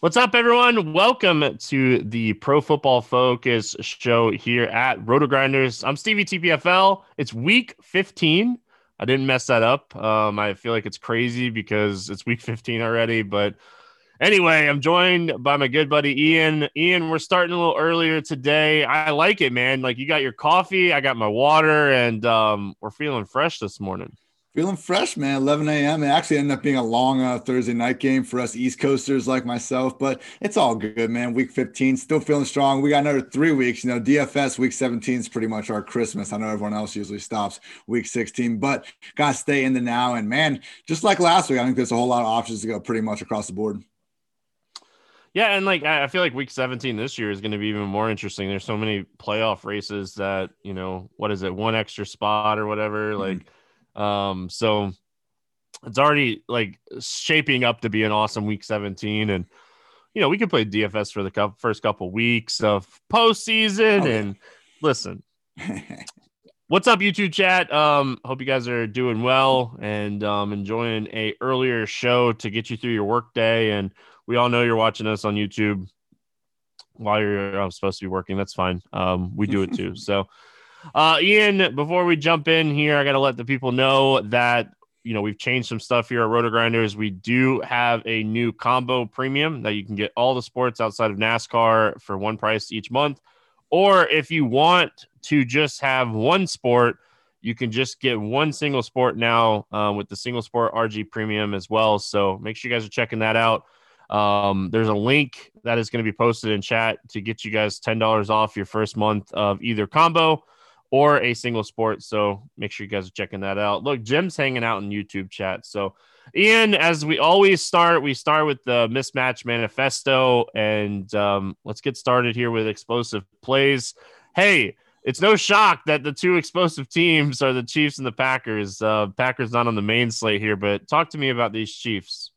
What's up, everyone? Welcome to the Pro Football Focus show here at Roto Grinders. I'm Stevie TPFL. It's week 15. I didn't mess that up. Um, I feel like it's crazy because it's week 15 already. But anyway, I'm joined by my good buddy Ian. Ian, we're starting a little earlier today. I like it, man. Like you got your coffee, I got my water, and um, we're feeling fresh this morning. Feeling fresh, man. 11 a.m. It actually ended up being a long uh, Thursday night game for us East Coasters like myself, but it's all good, man. Week 15, still feeling strong. We got another three weeks. You know, DFS week 17 is pretty much our Christmas. I know everyone else usually stops week 16, but got to stay in the now. And man, just like last week, I think there's a whole lot of options to go pretty much across the board. Yeah, and like I feel like week 17 this year is going to be even more interesting. There's so many playoff races that, you know, what is it, one extra spot or whatever. Mm-hmm. Like, um, so it's already like shaping up to be an awesome week 17. And, you know, we could play DFS for the first couple weeks of postseason. Oh, and listen, what's up, YouTube chat? Um, hope you guys are doing well and um, enjoying a earlier show to get you through your workday. And we all know you're watching us on YouTube while you're uh, supposed to be working. That's fine. Um, we do it too. So, uh, Ian, before we jump in here, I got to let the people know that you know we've changed some stuff here at Roto Grinders. We do have a new combo premium that you can get all the sports outside of NASCAR for one price each month. Or if you want to just have one sport, you can just get one single sport now uh, with the single sport RG premium as well. So make sure you guys are checking that out. Um, there's a link that is going to be posted in chat to get you guys $10 off your first month of either combo or a single sport. So make sure you guys are checking that out. Look, Jim's hanging out in YouTube chat. So, Ian, as we always start, we start with the mismatch manifesto, and um, let's get started here with explosive plays. Hey, it's no shock that the two explosive teams are the Chiefs and the Packers. Uh, Packers not on the main slate here, but talk to me about these Chiefs.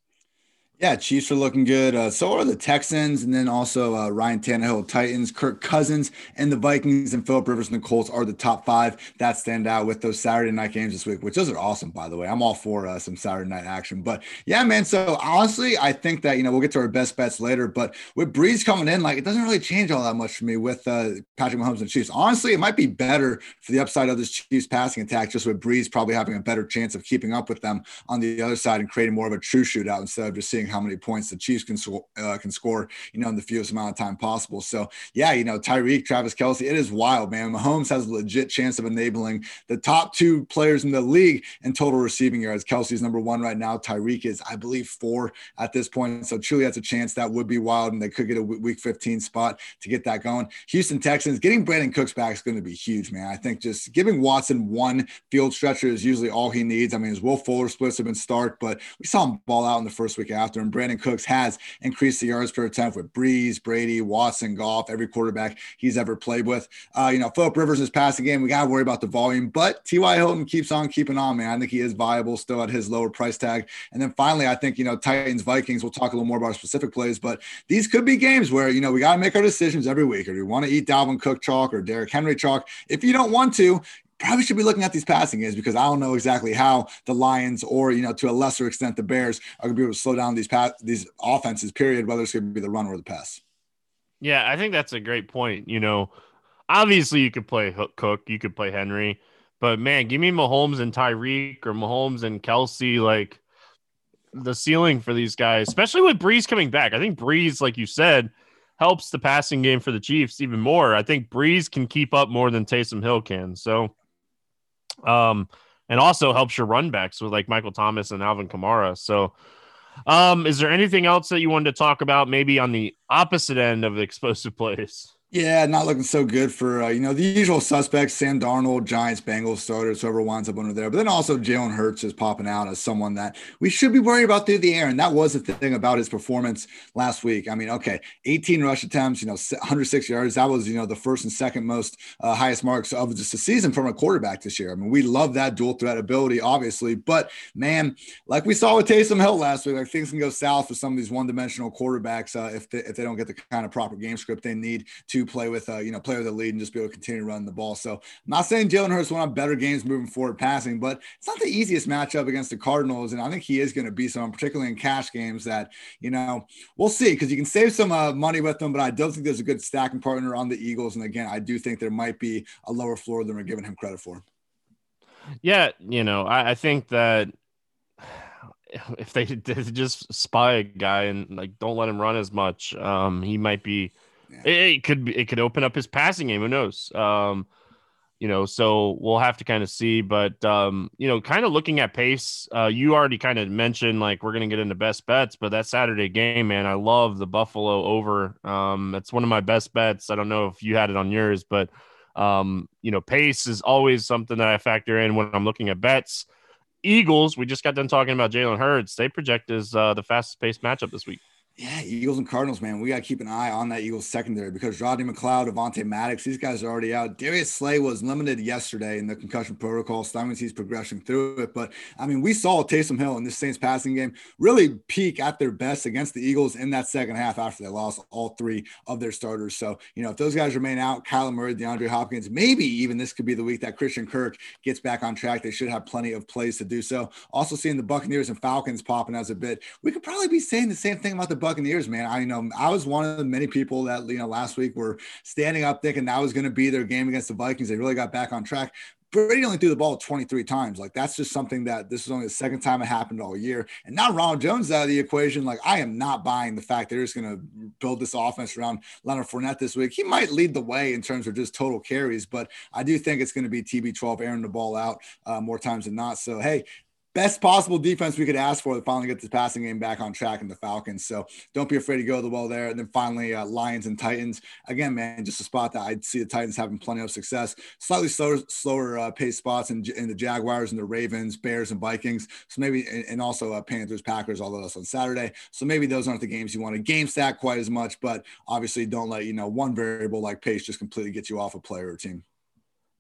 Yeah, Chiefs are looking good. Uh, so are the Texans, and then also uh, Ryan Tannehill, Titans, Kirk Cousins, and the Vikings, and Philip Rivers and the Colts are the top five that stand out with those Saturday night games this week, which those are awesome, by the way. I'm all for uh, some Saturday night action. But yeah, man. So honestly, I think that you know we'll get to our best bets later, but with Brees coming in, like it doesn't really change all that much for me with uh, Patrick Mahomes and Chiefs. Honestly, it might be better for the upside of this Chiefs passing attack, just with Brees probably having a better chance of keeping up with them on the other side and creating more of a true shootout instead of just seeing how many points the Chiefs can, uh, can score, you know, in the fewest amount of time possible. So, yeah, you know, Tyreek, Travis Kelce, it is wild, man. Mahomes has a legit chance of enabling the top two players in the league in total receiving yards. Kelce's number one right now. Tyreek is, I believe, four at this point. So, truly, that's a chance that would be wild, and they could get a week 15 spot to get that going. Houston Texans, getting Brandin Cooks back is going to be huge, man. I think just giving Watson one field stretcher is usually all he needs. I mean, his Will Fuller splits have been stark, but we saw him ball out in the first week after, and Brandin Cooks has increased the yards per attempt with Brees, Brady, Watson, Goff, every quarterback he's ever played with. Uh, you know, Philip Rivers is passing game. We got to worry about the volume, but T.Y. Hilton keeps on keeping on, man. I think he is viable still at his lower price tag. And then finally, I think, you know, Titans, Vikings, we'll talk a little more about specific plays, but these could be games where, you know, we got to make our decisions every week. Or do we want to eat Dalvin Cook chalk or Derrick Henry chalk? If you don't want to, probably should be looking at these passing games because I don't know exactly how the Lions or you know to a lesser extent the Bears are going to be able to slow down these pass these offenses. Period. Whether it's going to be the run or the pass. Yeah, I think that's a great point. You know, obviously you could play Cook, you could play Henry, but man, give me Mahomes and Tyreek or Mahomes and Kelce. Like the ceiling for these guys, especially with Brees coming back. I think Brees, like you said, helps the passing game for the Chiefs even more. I think Brees can keep up more than Taysom Hill can. So um, and also helps your run backs with like Michael Thomas and Alvin Kamara. So, um, is there anything else that you wanted to talk about, maybe on the opposite end of the explosive plays? Yeah, not looking so good for uh, you know the usual suspects: Sam Darnold, Giants, Bengals starters, whoever winds up under there. But then also Jalen Hurts is popping out as someone that we should be worried about through the air, and that was the thing about his performance last week. I mean, okay, 18 rush attempts, you know, 106 yards. That was you know the first and second most uh, highest marks of just a season from a quarterback this year. I mean, we love that dual threat ability, obviously, but man, like we saw with Taysom Hill last week, like things can go south for some of these one-dimensional quarterbacks uh, if they, if they don't get the kind of proper game script they need to play with, uh, you know, play with a lead and just be able to continue to run the ball. So I'm not saying Jalen Hurts will have better games moving forward passing, but it's not the easiest matchup against the Cardinals. And I think he is going to be some, particularly in cash games that, you know, we'll see because you can save some uh, money with them, but I don't think there's a good stacking partner on the Eagles. And again, I do think there might be a lower floor than we're giving him credit for. Yeah, you know, I, I think that if they, just spy a guy and like don't let him run as much, um, he might be. Yeah. It, it, could be. It could open up his passing game. Who knows? Um, you know, so we'll have to kind of see. But um, you know, kind of looking at pace, uh, you already kind of mentioned like we're gonna get into best bets, but that Saturday game, man, I love the Buffalo over. Um, that's one of my best bets. I don't know if you had it on yours, but um, you know, pace is always something that I factor in when I'm looking at bets. Eagles, we just got done talking about Jalen Hurts. They project as uh, the fastest paced matchup this week. Yeah, Eagles and Cardinals, man. We got to keep an eye on that Eagles secondary because Rodney McLeod, Avonte Maddox, these guys are already out. Darius Slay was limited yesterday in the concussion protocol. So he's progressing through it. But I mean, we saw Taysom Hill in this Saints passing game really peak at their best against the Eagles in that second half after they lost all three of their starters. So, you know, if those guys remain out, Kyler Murray, DeAndre Hopkins, maybe even this could be the week that Christian Kirk gets back on track. They should have plenty of plays to do so. Also, seeing the Buccaneers and Falcons popping as a bit, we could probably be saying the same thing about the Buccaneers, man. I you know I was one of the many people that you know last week were standing up thinking that was going to be their game against the Vikings. They really got back on track. Brady only threw the ball 23 times. Like that's just something that this is only the second time it happened all year. And now Ronald Jones out of the equation. Like I am not buying the fact they're just going to build this offense around Leonard Fournette this week. He might lead the way in terms of just total carries, but I do think it's going to be TB12 airing the ball out uh, more times than not. So hey, best possible defense we could ask for to finally get this passing game back on track in the Falcons. So don't be afraid to go the well there. And then finally, uh, Lions and Titans. Again, man, just a spot that I'd see the Titans having plenty of success. Slightly slower, slower uh, pace spots in, in the Jaguars and the Ravens, Bears and Vikings. So maybe, and also uh, Panthers, Packers, all of those on Saturday. So maybe those aren't the games you want to game stack quite as much, but obviously don't let, you know, one variable like pace just completely get you off a player or team.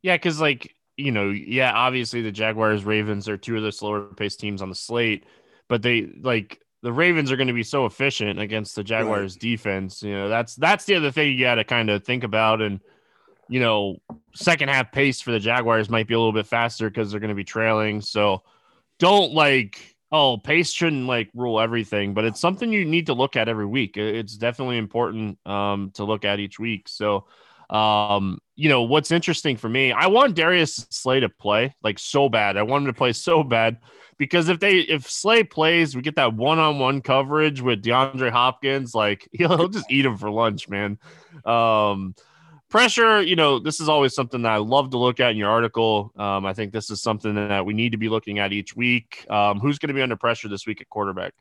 Yeah, because like you know, yeah, obviously the Jaguars, Ravens are two of the slower paced teams on the slate, but they like the Ravens are going to be so efficient against the Jaguars right. defense. You know, that's that's the other thing you got to kind of think about. And you know, second half pace for the Jaguars might be a little bit faster because they're going to be trailing. So don't like oh pace shouldn't like rule everything, but it's something you need to look at every week. It's definitely important um, to look at each week. So um, you know, what's interesting for me, I want Darius Slay to play like so bad. I want him to play so bad because if they if Slay plays, we get that one-on-one coverage with DeAndre Hopkins, like he'll, he'll just eat him for lunch, man. Um, pressure, you know, this is always something that I love to look at in your article. Um, I think this is something that we need to be looking at each week. Um, who's going to be under pressure this week at quarterback?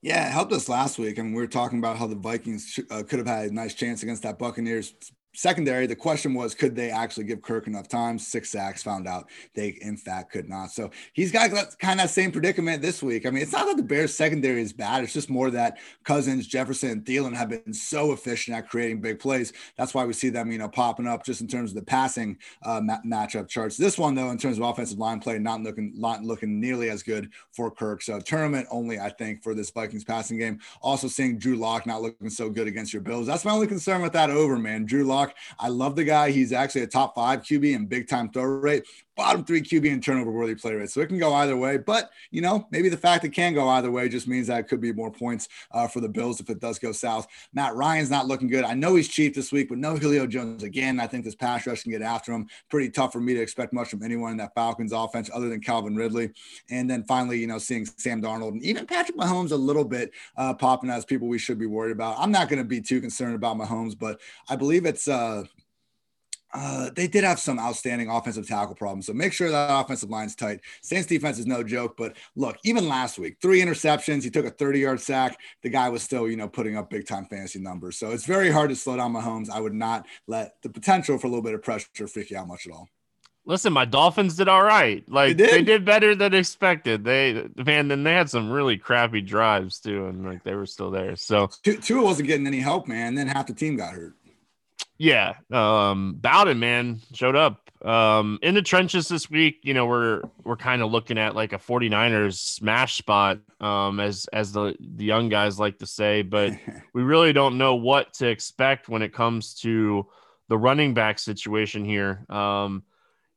Yeah, it helped us last week. I mean, we were talking about how the Vikings uh, could have had a nice chance against that Buccaneers secondary, the question was, could they actually give Kirk enough time? Six sacks, found out they, in fact, could not. So he's got kind of that same predicament this week. I mean, it's not that the Bears secondary is bad. It's just more that Cousins, Jefferson, and Thielen have been so efficient at creating big plays. That's why we see them, you know, popping up just in terms of the passing uh, ma- matchup charts. This one, though, in terms of offensive line play, not looking, not looking nearly as good for Kirk. So tournament only, I think, for this Vikings passing game. Also seeing Drew Lock not looking so good against your Bills. That's my only concern with that over, man. Drew Lock I love the guy. He's actually a top five QB in big time throw rate, bottom three QB and turnover worthy play rate. So it can go either way. But, you know, maybe the fact it can go either way just means that it could be more points uh, for the Bills if it does go south. Matt Ryan's not looking good. I know he's cheap this week, but no Julio Jones again. I think this pass rush can get after him. Pretty tough for me to expect much from anyone in that Falcons offense other than Calvin Ridley. And then finally, you know, seeing Sam Darnold and even Patrick Mahomes a little bit uh, popping as people we should be worried about. I'm not going to be too concerned about Mahomes, but I believe it's uh, uh, they did have some outstanding offensive tackle problems. So make sure that offensive line's tight. Saints defense is no joke, but look, even last week, three interceptions. He took a 30 yard sack. The guy was still, you know, putting up big time fantasy numbers. So it's very hard to slow down Mahomes. I would not let the potential for a little bit of pressure freak you out much at all. Listen, my Dolphins did all right. Like they did, they did better than expected. They man, then they had some really crappy drives too, and like they were still there. So Tua wasn't getting any help, man. Then half the team got hurt. Yeah, um, Bowden man showed up um, in the trenches this week. You know, we're we're kind of looking at like a 49ers smash spot, um, as as the the young guys like to say, but we really don't know what to expect when it comes to the running back situation here. Um,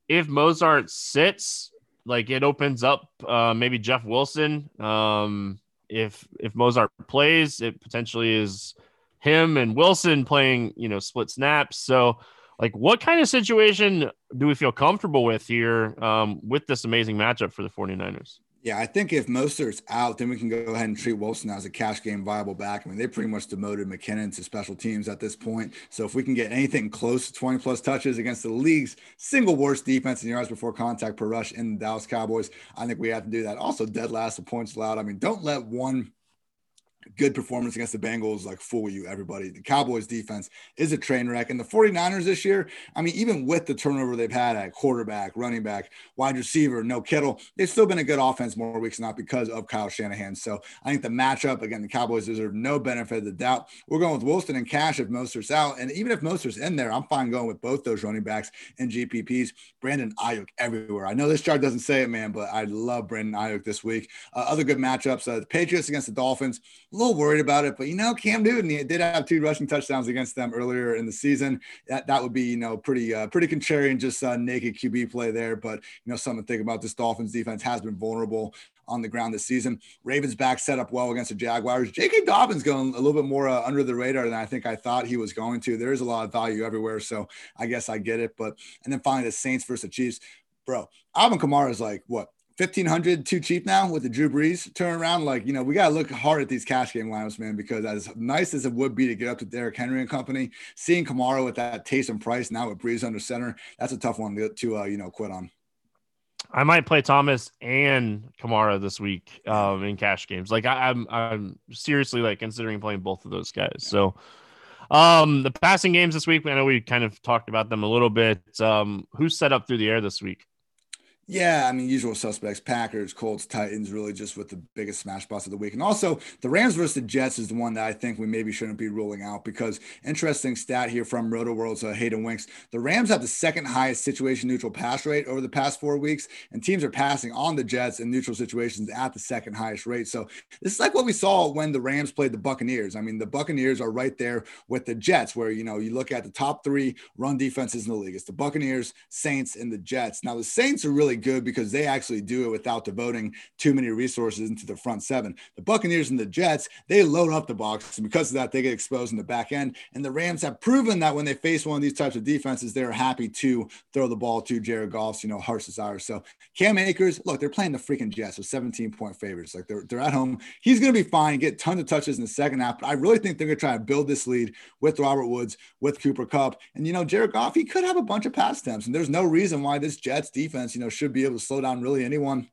if Mostert sits, like it opens up uh, maybe Jeff Wilson. Um, if if Mostert plays, it potentially is him and Wilson playing, you know, split snaps. So, like, what kind of situation do we feel comfortable with here um, with this amazing matchup for the 49ers? Yeah, I think if Mostert's out, then we can go ahead and treat Wilson as a cash game viable back. I mean, they pretty much demoted McKinnon to special teams at this point. So if we can get anything close to 20 plus touches against the league's single worst defense in yards before contact per rush in the Dallas Cowboys, I think we have to do that. Also, dead last of points allowed. I mean, don't let one good performance against the Bengals like fool you, everybody. The Cowboys defense is a train wreck. And the 49ers this year, I mean, even with the turnover they've had at quarterback, running back, wide receiver, no Kittle, they've still been a good offense more weeks not because of Kyle Shanahan. So I think the matchup, again, the Cowboys deserve no benefit of the doubt. We're going with Wilson and Cash if Mostert's out. And even if Mostert's in there, I'm fine going with both those running backs and GPPs. Brandon Aiyuk everywhere. I know this chart doesn't say it, man, but I love Brandon Aiyuk this week. Uh, other good matchups, uh, the Patriots against the Dolphins a little worried about it, but you know, Cam Newton did have two rushing touchdowns against them earlier in the season. That that would be you know pretty uh, pretty contrarian, just uh, naked QB play there. But you know, something to think about. This Dolphins defense has been vulnerable on the ground this season. Ravens back set up well against the Jaguars. J.K. Dobbins going a little bit more uh, under the radar than I think I thought he was going to. There is a lot of value everywhere, so I guess I get it. But and then finally the Saints versus the Chiefs, bro. Alvin Kamara is like what 1500 too cheap now with the Drew Brees turnaround. Like, you know, we got to look hard at these cash game lineups, man, because as nice as it would be to get up to Derrick Henry and company, seeing Kamara with that taste and price now with Brees under center, that's a tough one to, uh, you know, quit on. I might play Thomas and Kamara this week um, in cash games. Like I, am I'm, I'm seriously like considering playing both of those guys. So, um, the passing games this week, I know we kind of talked about them a little bit. Um, who's set up through the air this week? Yeah, I mean, usual suspects, Packers, Colts, Titans, really just with the biggest smash spots of the week. And also, the Rams versus the Jets is the one that I think we maybe shouldn't be ruling out because interesting stat here from Roto World's uh, Hayden Winks. The Rams have the second highest situation neutral pass rate over the past four weeks, and teams are passing on the Jets in neutral situations at the second highest rate. So, this is like what we saw when the Rams played the Buccaneers. I mean, the Buccaneers are right there with the Jets, where, you know, you look at the top three run defenses in the league. It's the Buccaneers, Saints, and the Jets. Now, the Saints are really good because they actually do it without devoting too many resources into the front seven. The Buccaneers and the Jets, they load up the box. And because of that, they get exposed in the back end. And the Rams have proven that when they face one of these types of defenses, they're happy to throw the ball to Jared Goff's, you know, heart's desire. So Cam Akers, look, they're playing the freaking Jets with 17 point favorites. Like they're, they're at home. He's going to be fine, get tons of touches in the second half. But I really think they're going to try to build this lead with Robert Woods, with Cooper Kupp. And, you know, Jared Goff, he could have a bunch of pass attempts. And there's no reason why this Jets defense, you know, should be able to slow down really anyone.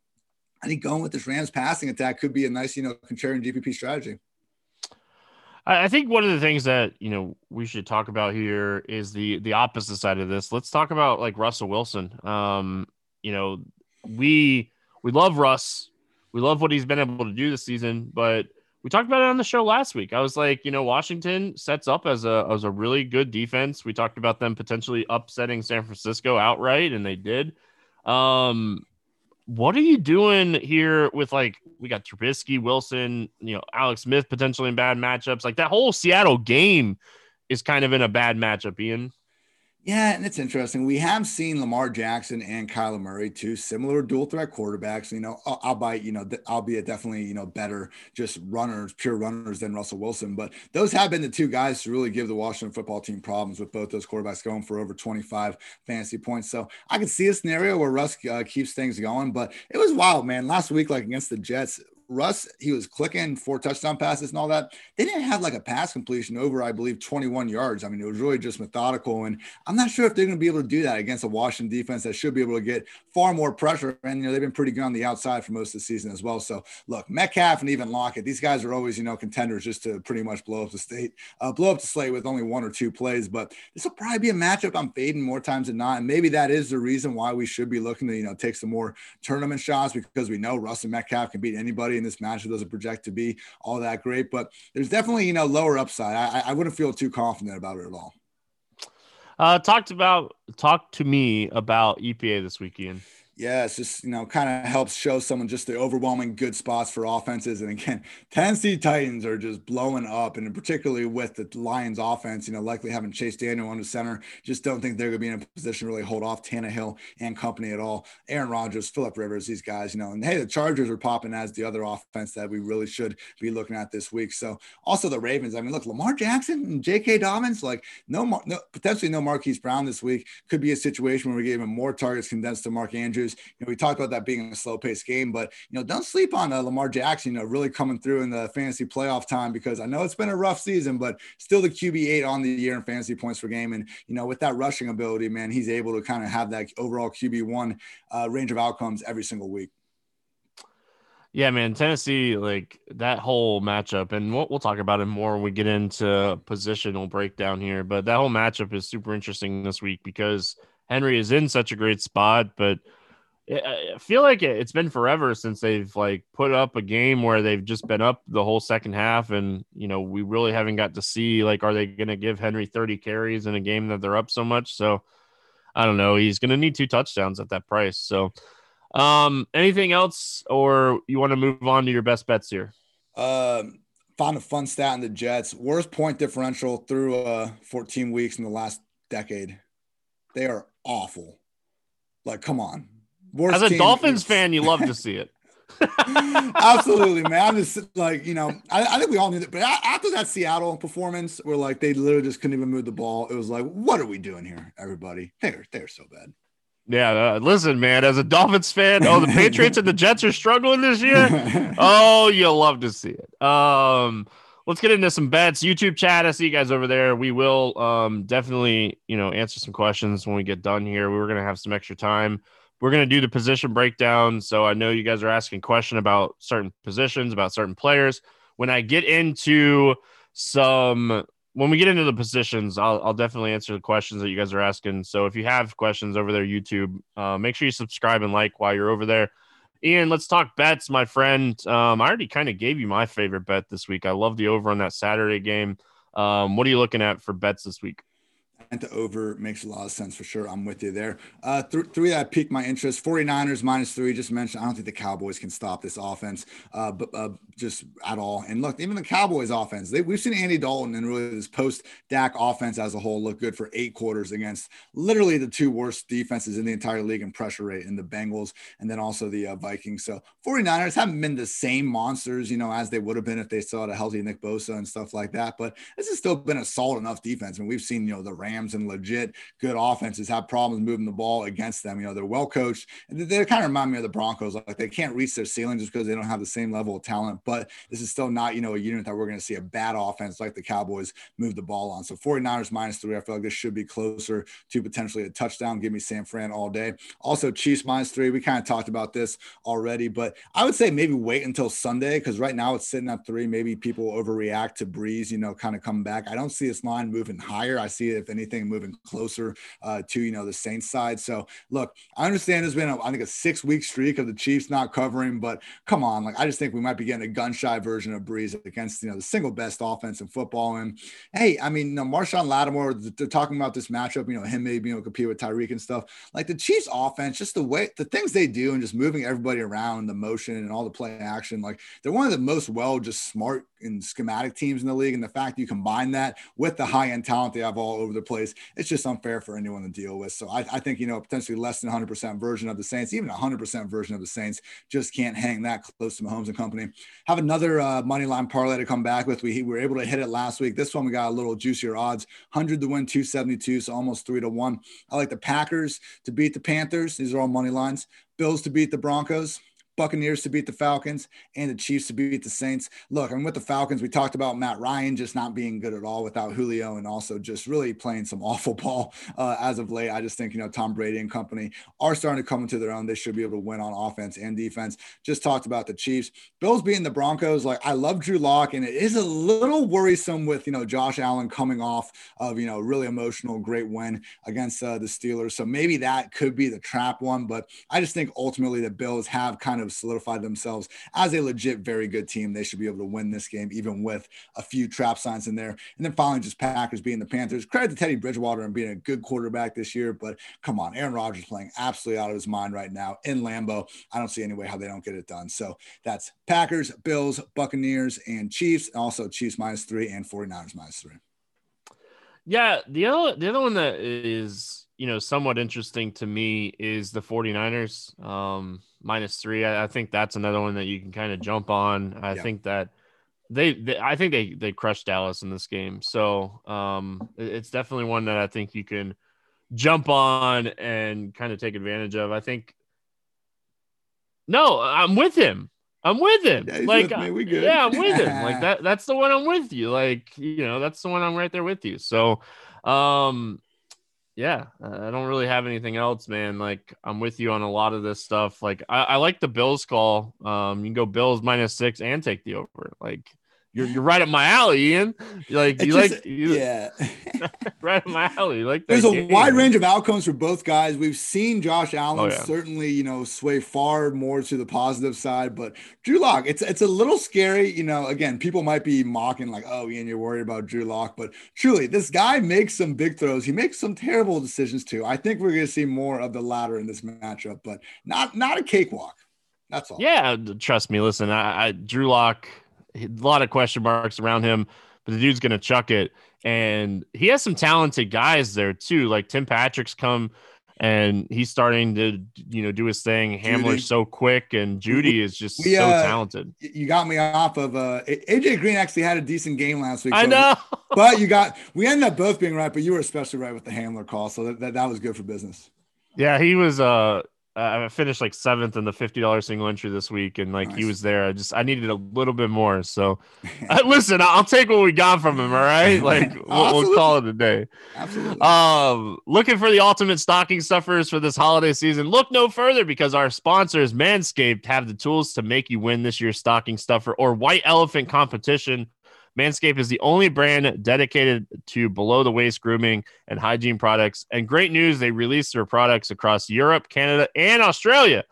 I think going with this Rams passing attack could be a nice, you know, contrarian GPP strategy. I think one of the things that you know we should talk about here is the the opposite side of this. Let's talk about like Russell Wilson. Um, you know, we we love Russ. We love what he's been able to do this season, but we talked about it on the show last week. I was like, you know, Washington sets up as a as a really good defense. We talked about them potentially upsetting San Francisco outright, and they did. Um, what are you doing here with like we got Trubisky, Wilson, you know, Alex Smith potentially in bad matchups? Like that whole Seattle game is kind of in a bad matchup, Ian. Yeah, and it's interesting. We have seen Lamar Jackson and Kyler Murray, two similar dual threat quarterbacks. You know, I'll albeit you know, I'll albeit definitely you know better just runners, pure runners than Russell Wilson. But those have been the two guys to really give the Washington football team problems with both those quarterbacks going for over 25 fantasy points. So I can see a scenario where Russ uh, keeps things going. But it was wild, man. Last week, like against the Jets, Russ, he was clicking four touchdown passes and all that. They didn't have like a pass completion over, I believe, 21 yards. I mean, it was really just methodical. And I'm not sure if they're going to be able to do that against a Washington defense that should be able to get far more pressure. And, you know, they've been pretty good on the outside for most of the season as well. So, look, Metcalf and even Lockett, these guys are always, you know, contenders just to pretty much blow up the state, uh, blow up the slate with only one or two plays. But this will probably be a matchup I'm fading more times than not. And maybe that is the reason why we should be looking to, you know, take some more tournament shots because we know Russ and Metcalf can beat anybody in this matchup doesn't project to be all that great, but there's definitely you know lower upside. I, I wouldn't feel too confident about it at all. Uh, talked about talk to me about EPA this weekend. Yeah, it's just, you know, kind of helps show someone just the overwhelming good spots for offenses. And again, Tennessee Titans are just blowing up, and particularly with the Lions offense, you know, likely having Chase Daniel on the center. Just don't think they're going to be in a position to really hold off Tannehill and company at all. Aaron Rodgers, Philip Rivers, these guys, you know, and hey, the Chargers are popping as the other offense that we really should be looking at this week. So also the Ravens. I mean, look, Lamar Jackson and J.K. Dobbins, like no, no potentially no Marquise Brown this week could be a situation where we get him more targets condensed to Mark Andrews. You know, we talked about that being a slow paced game, but you know, don't sleep on uh, Lamar Jackson. You know, really coming through in the fantasy playoff time because I know it's been a rough season, but still the QB eight on the year in fantasy points per game, and you know, with that rushing ability, man, he's able to kind of have that overall QB one uh, range of outcomes every single week. Yeah, man, Tennessee, like that whole matchup, and we'll, we'll talk about it more when we get into positional breakdown here. But that whole matchup is super interesting this week because Henry is in such a great spot, but I feel like it's been forever since they've like put up a game where they've just been up the whole second half, and you know we really haven't got to see like are they going to give Henry 30 carries in a game that they're up so much? So I don't know. He's going to need two touchdowns at that price. So um, anything else, or you want to move on to your best bets here? Um, found a fun stat in the Jets. Worst point differential through uh 14 weeks in the last decade. They are awful. Like, come on. Worst As a Dolphins fan, you love to see it. Absolutely, man. I'm just like, you know, I, I, think we all knew that. But after that Seattle performance, where like they literally just couldn't even move the ball, it was like, what are we doing here, everybody? They're they're so bad. Yeah, uh, listen, man. As a Dolphins fan, oh, the Patriots and the Jets are struggling this year. Oh, you'll love to see it. Um, let's get into some bets. YouTube chat. I see you guys over there. We will um definitely, you know, answer some questions when we get done here. We were gonna have some extra time. We're gonna do the position breakdown. So I know you guys are asking question about certain positions, about certain players. When I get into some when we get into the positions, I'll, I'll definitely answer the questions that you guys are asking. So if you have questions over there, YouTube, uh, make sure you subscribe and like while you're over there. Ian, let's talk bets, my friend. Um, I already kind of gave you my favorite bet this week. I love the over on that Saturday game. Um, what are you looking at for bets this week? The over makes a lot of sense for sure. I'm with you there. Uh, th- three that piqued my interest 49ers minus three, just mentioned. I don't think the Cowboys can stop this offense, uh, but uh, just at all. And look, even the Cowboys offense, they, we've seen Andy Dalton and really this post Dak offense as a whole look good for eight quarters against literally the two worst defenses in the entire league in pressure rate in the Bengals and then also the uh, Vikings. So 49ers haven't been the same monsters, you know, as they would have been if they still had a healthy Nick Bosa and stuff like that. But this has still been a solid enough defense. I and mean, we've seen, you know, the Rams And legit good offenses have problems moving the ball against them. You know, they're well coached and they kind of remind me of the Broncos. Like they can't reach their ceiling just because they don't have the same level of talent. But this is still not, you know, a unit that we're going to see a bad offense like the Cowboys move the ball on. So 49ers minus three. I feel like this should be closer to potentially a touchdown. Give me San Fran all day. Also, Chiefs minus three. We kind of talked about this already, but I would say maybe wait until Sunday because right now it's sitting at three. Maybe people overreact to Brees, you know, kind of come back. I don't see this line moving higher. I see it, if anything, moving closer uh, to you know the Saints side. So look, I understand there's been a, I think a six week streak of the Chiefs not covering, but come on, like I just think we might be getting a gun shy version of Brees against you know the single best offense in football. And hey, I mean, you know, Marshon Lattimore, they're talking about this matchup, you know, him maybe you know compete with Tyreek and stuff. Like the Chiefs offense, just the way the things they do and just moving everybody around, the motion and all the play action, like they're one of the most well just smart and schematic teams in the league. And the fact you combine that with the high end talent they have all over the place, it's just unfair for anyone to deal with. So I, I think, you know, potentially less than 100% version of the Saints, even 100% version of the Saints, just can't hang that close to Mahomes and company. Have another uh, money line parlay to come back with. We, we were able to hit it last week. This one we got a little juicier odds 100 to win 272, so almost three to one. I like the Packers to beat the Panthers. These are all money lines. Bills to beat the Broncos. Buccaneers to beat the Falcons and the Chiefs to beat the Saints. Look, I'm with the Falcons. We talked about Matt Ryan just not being good at all without Julio and also just really playing some awful ball uh, as of late. I just think, you know, Tom Brady and company are starting to come into their own. They should be able to win on offense and defense. Just talked about the Chiefs. Bills being the Broncos. Like, I love Drew Lock, and it is a little worrisome with, you know, Josh Allen coming off of, you know, really emotional, great win against uh, the Steelers. So maybe that could be the trap one. But I just think ultimately the Bills have kind of of solidified themselves as a legit, very good team. They should be able to win this game, even with a few trap signs in there. And then finally, just Packers being the Panthers. Credit to Teddy Bridgewater and being a good quarterback this year, but come on, Aaron Rodgers playing absolutely out of his mind right now in Lambeau. I don't see any way how they don't get it done. So that's Packers, Bills, Buccaneers, and Chiefs. And also Chiefs minus three and 49ers minus three. Yeah, the other the other one that is you know somewhat interesting to me is the 49ers um, minus three. I, I, think that's another one that you can kind of jump on. I yeah. think that they, they, I think they they crushed Dallas in this game, so um, it's definitely one that I think you can jump on and kind of take advantage of. I think. No, I'm with him. I'm with him. Yeah, like, with we good. yeah, I'm with him. Like that. That's the one I'm with you. Like, you know, that's the one I'm right there with you. So, um, yeah, I don't really have anything else, man. Like, I'm with you on a lot of this stuff. Like, I, I like the Bills call. Um, you can go Bills minus six and take the over. Like, you're you're right up my alley, Ian. Like you just, like you, yeah, right up my alley. Like there's a game. wide range of outcomes for both guys. We've seen Josh oh, Allen oh, yeah. certainly you know sway far more to the positive side, but Drew Lock, it's it's a little scary. You know, again, people might be mocking like, oh, Ian, you're worried about Drew Lock, but truly, this guy makes some big throws. He makes some terrible decisions too. I think we're going to see more of the latter in this matchup, but not not a cakewalk. That's all. Yeah, trust me. Listen, I, I Drew Lock a lot of question marks around him, but the dude's going to chuck it. And he has some talented guys there too. Like Tim Patrick's come and he's starting to, you know, do his thing. Hamler's so quick and Jeudy is just we, so uh, talented. You got me off of uh AJ Green actually had a decent game last week. So, I know. but you got, we ended up both being right, but you were especially right with the Hamler call. So that, that, that was good for business. Yeah, he was uh uh, I finished like seventh in the fifty dollars single entry this week, and like nice. he was there. I just I needed a little bit more. So, uh, listen, I'll take what we got from him. All right, like we'll, we'll, call it a day. Absolutely. Um, looking for the ultimate stocking stuffers for this holiday season? Look no further because our sponsors, Manscaped, have the tools to make you win this year's stocking stuffer or white elephant competition. Manscaped is the only brand dedicated to below the waist grooming and hygiene products. And great news, they release their products across Europe, Canada, and Australia.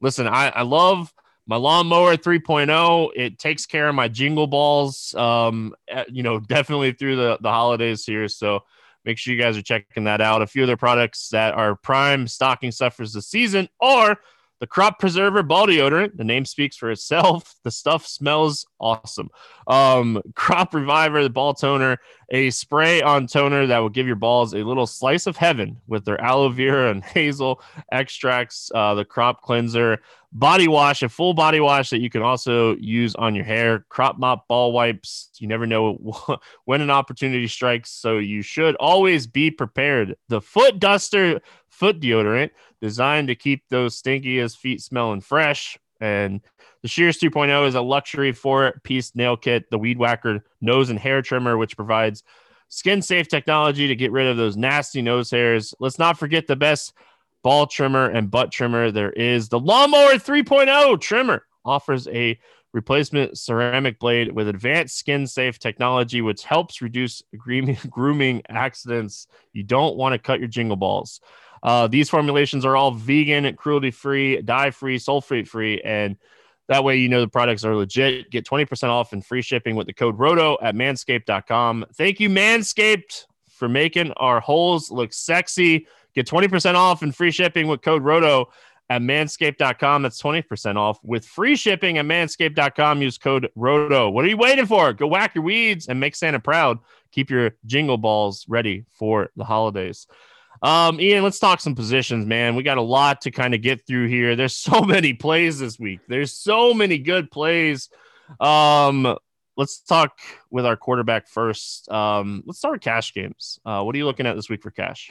Listen, I, I love my lawnmower 3.0. It takes care of my jingle balls, um, you know, definitely through the, the holidays here. So make sure you guys are checking that out. A few of their products that are prime stocking stuffers this season are the Crop Preserver Ball Deodorant, the name speaks for itself. The stuff smells awesome. Um, Crop Reviver, the ball toner, a spray on toner that will give your balls a little slice of heaven with their aloe vera and hazel extracts. Uh, the Crop Cleanser, body wash, a full body wash that you can also use on your hair. Crop Mop ball wipes. You never know when an opportunity strikes, so you should always be prepared. The Foot Duster foot deodorant designed to keep those stinkiest feet smelling fresh. And the Shears 2.0 is a luxury four piece nail kit, the Weed Whacker nose and hair trimmer, which provides skin safe technology to get rid of those nasty nose hairs. Let's not forget the best ball trimmer and butt trimmer there is. The Lawnmower 3.0 trimmer offers a replacement ceramic blade with advanced skin safe technology, which helps reduce grooming, grooming accidents. You don't want to cut your jingle balls. Uh, these formulations are all vegan, cruelty free, dye free, sulfate free, and that way you know the products are legit. Get 20% off and free shipping with the code ROTO at manscaped.com. Thank you, Manscaped, for making our holes look sexy. Get 20% off and free shipping with code ROTO at manscaped.com. That's 20% off with free shipping at manscaped.com. Use code ROTO. What are you waiting for? Go whack your weeds and make Santa proud. Keep your jingle balls ready for the holidays. Um, Ian, let's talk some positions, man. We got a lot to kind of get through here. There's so many plays this week. There's so many good plays. Um, let's talk with our quarterback first. Um, let's start with cash games. Uh, what are you looking at this week for cash?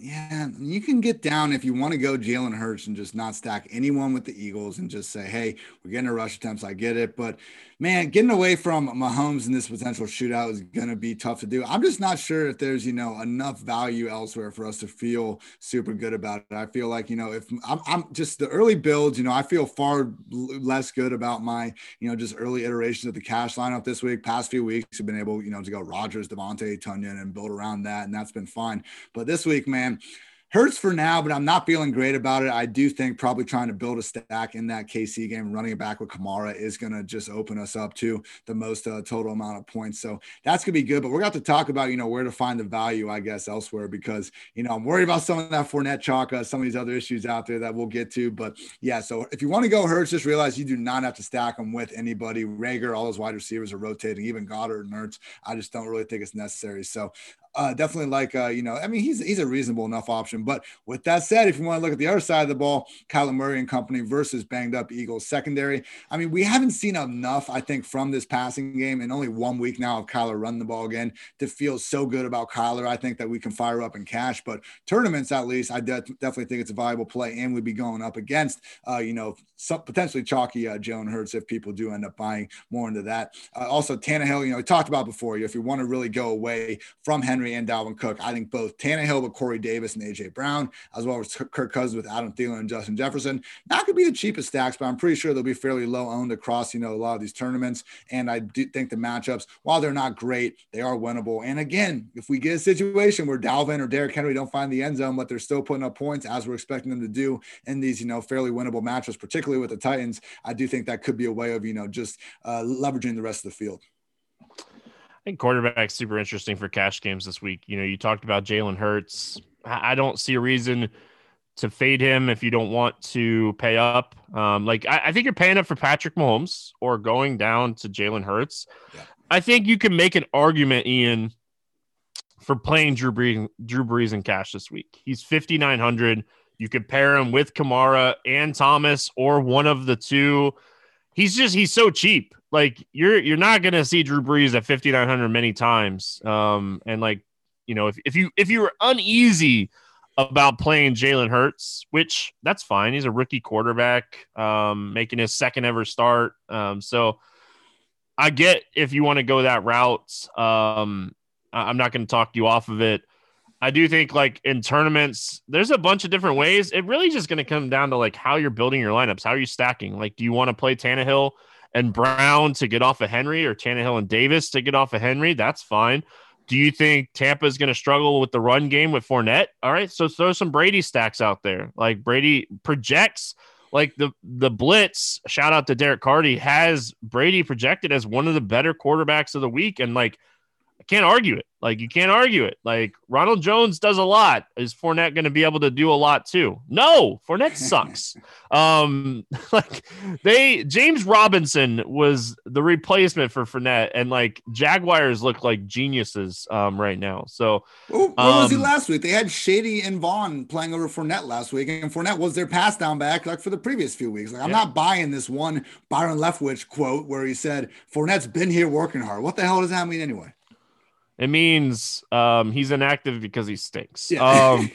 Yeah, you can get down if you want to go Jalen Hurts and just not stack anyone with the Eagles and just say, hey, we're getting a rush attempts. I get it. But man, getting away from Mahomes in this potential shootout is going to be tough to do. I'm just not sure if there's, you know, enough value elsewhere for us to feel super good about it. I feel like, you know, if I'm, I'm just the early builds, you know, I feel far less good about my, you know, just early iterations of the cash lineup this week. Past few weeks have been able, you know, to go Rodgers, Davante, Tonyan and build around that. And that's been fine. But this week, man, Hurts for now, but I'm not feeling great about it. I do think probably trying to build a stack in that KC game, running it back with Kamara is going to just open us up to the most uh, total amount of points. So that's going to be good. But we're going to talk about, you know, where to find the value, I guess, elsewhere because, you know, I'm worried about some of that Fournette chalk, uh, some of these other issues out there that we'll get to. But yeah, so if you want to go Hurts, just realize you do not have to stack them with anybody. Reagor, all those wide receivers are rotating, even Goedert and Hurts. I just don't really think it's necessary. So uh, definitely like uh, you know, I mean, he's he's a reasonable enough option. But with that said, if you want to look at the other side of the ball, Kyler Murray and company versus banged up Eagles secondary. I mean, we haven't seen enough, I think, from this passing game in only one week now of Kyler running the ball again to feel so good about Kyler. I think that we can fire up in cash, but tournaments at least, I de- definitely think it's a viable play, and we'd be going up against, uh, you know, some potentially chalky uh, Jalen Hurts if people do end up buying more into that. Uh, also, Tannehill, you know, we talked about before. If you want to really go away from Henry and Dalvin Cook, I think both Tannehill with Corey Davis and AJ Brown, as well as Kirk Cousins with Adam Thielen and Justin Jefferson, not going to be the cheapest stacks, but I'm pretty sure they'll be fairly low owned across, you know, a lot of these tournaments. And I do think the matchups, while they're not great, they are winnable. And again, if we get a situation where Dalvin or Derrick Henry don't find the end zone, but they're still putting up points as we're expecting them to do in these, you know, fairly winnable matchups, particularly particularly with the Titans, I do think that could be a way of, you know, just uh, leveraging the rest of the field. Think quarterback super interesting for cash games this week. You know, you talked about Jalen Hurts. I don't see a reason to fade him if you don't want to pay up. Um, like I, I, think you're paying up for Patrick Mahomes or going down to Jalen Hurts. Yeah. I think you can make an argument, Ian, for playing Drew Brees, Drew Brees in cash this week. He's 5,900. You could pair him with Kamara and Thomas or one of the two. He's just he's so cheap. Like you're you're not gonna see Drew Brees at 5900 many times. Um and like you know if, if you if you were uneasy about playing Jalen Hurts, which that's fine. He's a rookie quarterback, um, making his second ever start. Um, so I get if you want to go that route. Um, I'm not going to talk you off of it. I do think like in tournaments, there's a bunch of different ways. It really just going to come down to like how you're building your lineups, how are you stacking. Like, do you want to play Tannehill and Brown to get off of Henry, or Tannehill and Davis to get off of Henry? That's fine. Do you think Tampa is going to struggle with the run game with Fournette? All right, so throw some Brady stacks out there. Like Brady projects like the the blitz. Shout out to Derek Carty has Brady projected as one of the better quarterbacks of the week, and like can't argue it. Like you can't argue it. Like Ronald Jones does a lot. Is Fournette going to be able to do a lot too? No, Fournette sucks. um, like they James Robinson was the replacement for Fournette, and like Jaguars look like geniuses um, right now. So where was he um, last week? They had Shady and Vaughn playing over Fournette last week, and Fournette was their pass down back like for the previous few weeks. Like I'm yeah. not buying this one Byron Leftwich quote where he said Fournette's been here working hard. What the hell does that mean anyway? It means um, he's inactive because he stinks. Yeah. Um,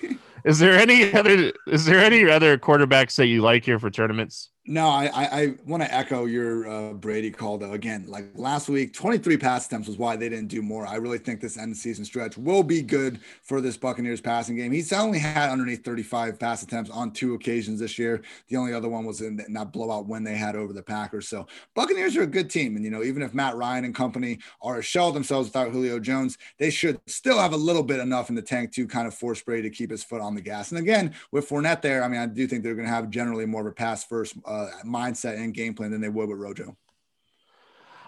is there any other? Is there any other quarterbacks that you like here for tournaments? No, I I, I want to echo your uh, Brady call though. Again, like last week, 23 pass attempts was why they didn't do more. I really think this end season stretch will be good for this Buccaneers passing game. He's only had underneath 35 pass attempts on two occasions this year. The only other one was in that blowout when they had over the Packers. So Buccaneers are a good team, and you know even if Matt Ryan and company are a shell themselves without Julio Jones, they should still have a little bit enough in the tank to kind of force Brady to keep his foot on the gas. And again, with Fournette there, I mean I do think they're going to have generally more of a pass first. Uh, uh, mindset and game plan than they would with Rojo.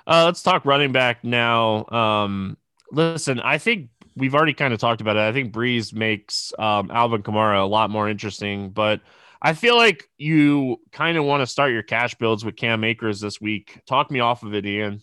Uh, let's talk running back now. Um, listen, I think we've already kind of talked about it. I think Brees makes um, Alvin Kamara a lot more interesting, but I feel like you kind of want to start your cash builds with Cam Akers this week. Talk me off of it, Ian.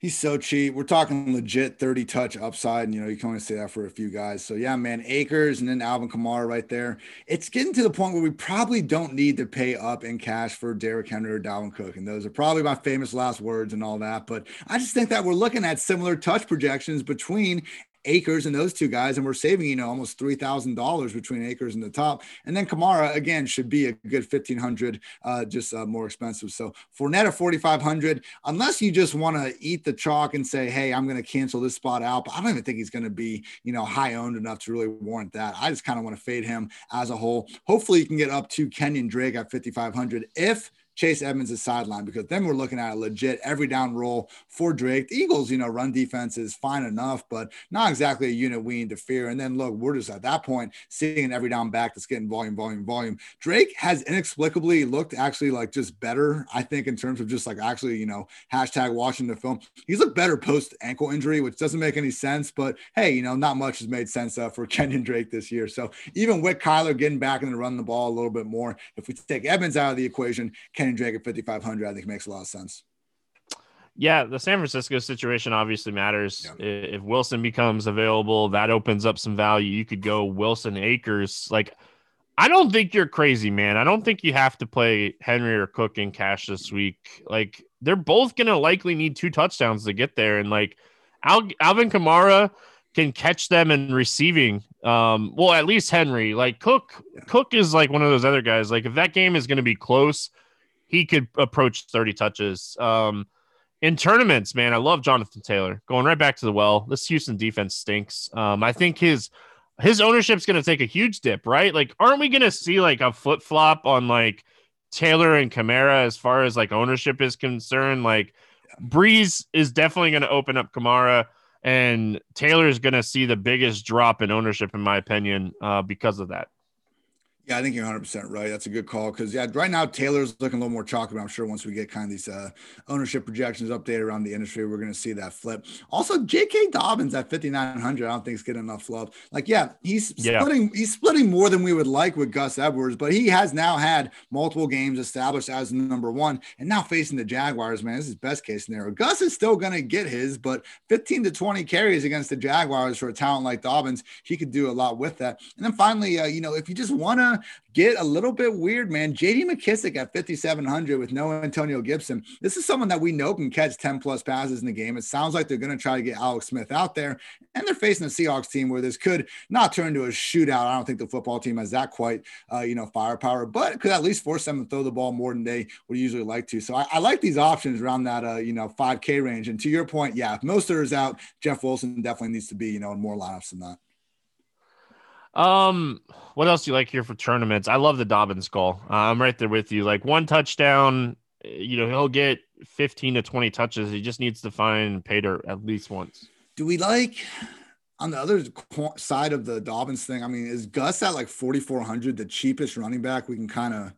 He's so cheap. We're talking legit 30 touch upside. And, you know, you can only say that for a few guys. So, yeah, man, Akers and then Alvin Kamara right there. It's getting to the point where we probably don't need to pay up in cash for Derrick Henry or Dalvin Cook. And those are probably my famous last words and all that. But I just think that we're looking at similar touch projections between Akers and those two guys, and we're saving, you know, almost three thousand dollars between Akers and the top. And then Kamara again should be a good fifteen hundred, uh, just uh, more expensive. So Fournette at forty five hundred, unless you just want to eat the chalk and say, hey, I'm going to cancel this spot out. But I don't even think he's going to be, you know, high owned enough to really warrant that. I just kind of want to fade him as a whole. Hopefully, you can get up to Kenyon Drake at fifty five hundred if Chase Edmonds is sidelined because then we're looking at a legit every down role for Drake. The Eagles, you know, run defense is fine enough, but not exactly a unit we need to fear. And then look, we're just at that point seeing an every down back that's getting volume, volume, volume. Drake has inexplicably looked actually like just better, I think, in terms of just like actually, you know, hashtag watching the film. He's looked better post ankle injury, which doesn't make any sense. But hey, you know, not much has made sense uh, for Kenyon Drake this year. So even with Kyler getting back and running the ball a little bit more, if we take Evans out of the equation, Drake at 5,500, I think makes a lot of sense. Yeah, the San Francisco situation obviously matters. Yeah. If Wilson becomes available, that opens up some value. You could go Wilson Akers. Like, I don't think you're crazy, man. I don't think you have to play Henry or Cook in cash this week. Like, they're both going to likely need two touchdowns to get there. And like Al- Alvin Kamara can catch them in receiving. Um, well, at least Henry, like Cook, yeah. Cook is like one of those other guys. Like if that game is going to be close, he could approach 30 touches. Um, in tournaments, man, I love Jonathan Taylor going right back to the well. This Houston defense stinks. Um, I think his his ownership's going to take a huge dip, right? Like, aren't we going to see like a flip flop on like Taylor and Kamara as far as like ownership is concerned. Like Brees is definitely going to open up Kamara, and Taylor is going to see the biggest drop in ownership, in my opinion, uh, because of that. Yeah, I think you're 100 percent right. That's a good call because yeah, right now Taylor's looking a little more chalky. But I'm sure once we get kind of these uh, ownership projections updated around the industry, we're going to see that flip. Also, J.K. Dobbins at 5900, I don't think is getting enough love. Like, yeah, he's yeah. splitting. He's splitting more than we would like with Gus Edwards, but he has now had multiple games established as number one, and now facing the Jaguars. Man, this is best case scenario. Gus is still going to get his, but 15 to 20 carries against the Jaguars for a talent like Dobbins, he could do a lot with that. And then finally, uh, you know, if you just want to get a little bit weird, man. JD McKissic at 5,700 with no Antonio Gibson. This is someone that we know can catch 10 plus passes in the game. It sounds like they're going to try to get Alex Smith out there, and they're facing a Seahawks team where this could not turn into a shootout. I don't think the football team has that quite, uh, you know, firepower, but could at least force them to throw the ball more than they would usually like to. So I, I like these options around that, uh, you know, 5K range. And to your point, yeah, if Mostert is out, Jeff Wilson definitely needs to be, you know, in more lineups than that. Um, what else do you like here for tournaments? I love the Dobbins call. Uh, I'm right there with you. Like one touchdown, you know, he'll get 15 to 20 touches. He just needs to find Pater at least once. Do we like on the other side of the Dobbins thing? I mean, is Gus at like 4,400 the cheapest running back we can kind of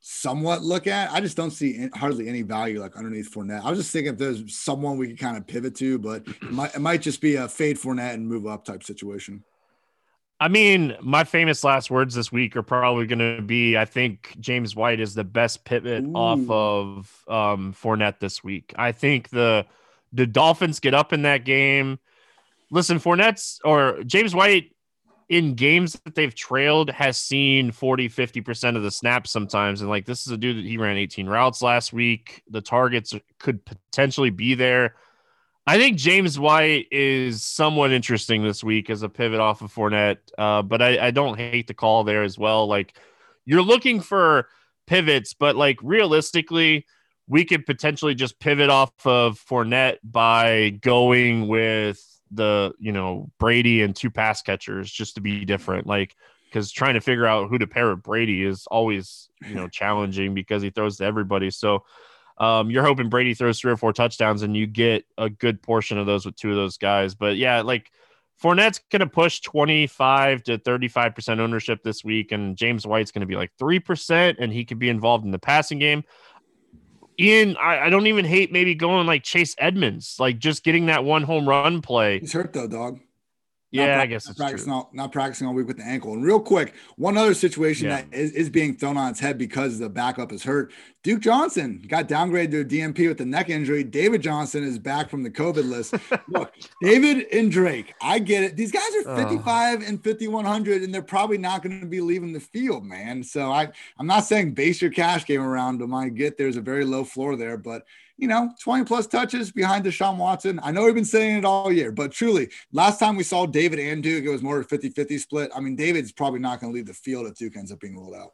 somewhat look at? I just don't see hardly any value like underneath Fournette. I was just thinking if there's someone we could kind of pivot to, but it might, it might just be a fade Fournette and move up type situation. I mean, my famous last words this week are probably going to be I think James White is the best pivot Ooh. off of um, Fournette this week. I think the the Dolphins get up in that game. Listen, Fournette's or James White in games that they've trailed has seen 40, 50% of the snaps sometimes. And like this is a dude that he ran 18 routes last week. The targets could potentially be there. I think James White is somewhat interesting this week as a pivot off of Fournette, uh, but I, I don't hate the call there as well. Like you're looking for pivots, but like realistically, we could potentially just pivot off of Fournette by going with the you know Brady and two pass catchers just to be different. Like because trying to figure out who to pair with Brady is always you know challenging because he throws to everybody. So um, you're hoping Brady throws three or four touchdowns and you get a good portion of those with two of those guys. But yeah, like Fournette's going to push 25 to 35% ownership this week, and James White's going to be like 3%, and he could be involved in the passing game. Ian, I, I, don't even hate maybe going like Chase Edmonds, like just getting that one home run play. He's hurt though, dog. Yeah, I guess not practicing all, not practicing all week with the ankle. And real quick, one other situation yeah. that is, is being thrown on its head because the backup is hurt. Duke Johnson got downgraded to a DNP with the neck injury. David Johnson is back from the COVID list. Look, David and Drake, I get it. These guys are 55 and 5100, and they're probably not going to be leaving the field, man. So I, I'm not saying base your cash game around them. I get there's a very low floor there, but you know, 20 plus touches behind Deshaun Watson. I know we've been saying it all year, but truly, last time we saw David and Duke, it was more of a 50 50 split. I mean, David's probably not going to leave the field if Duke ends up being ruled out.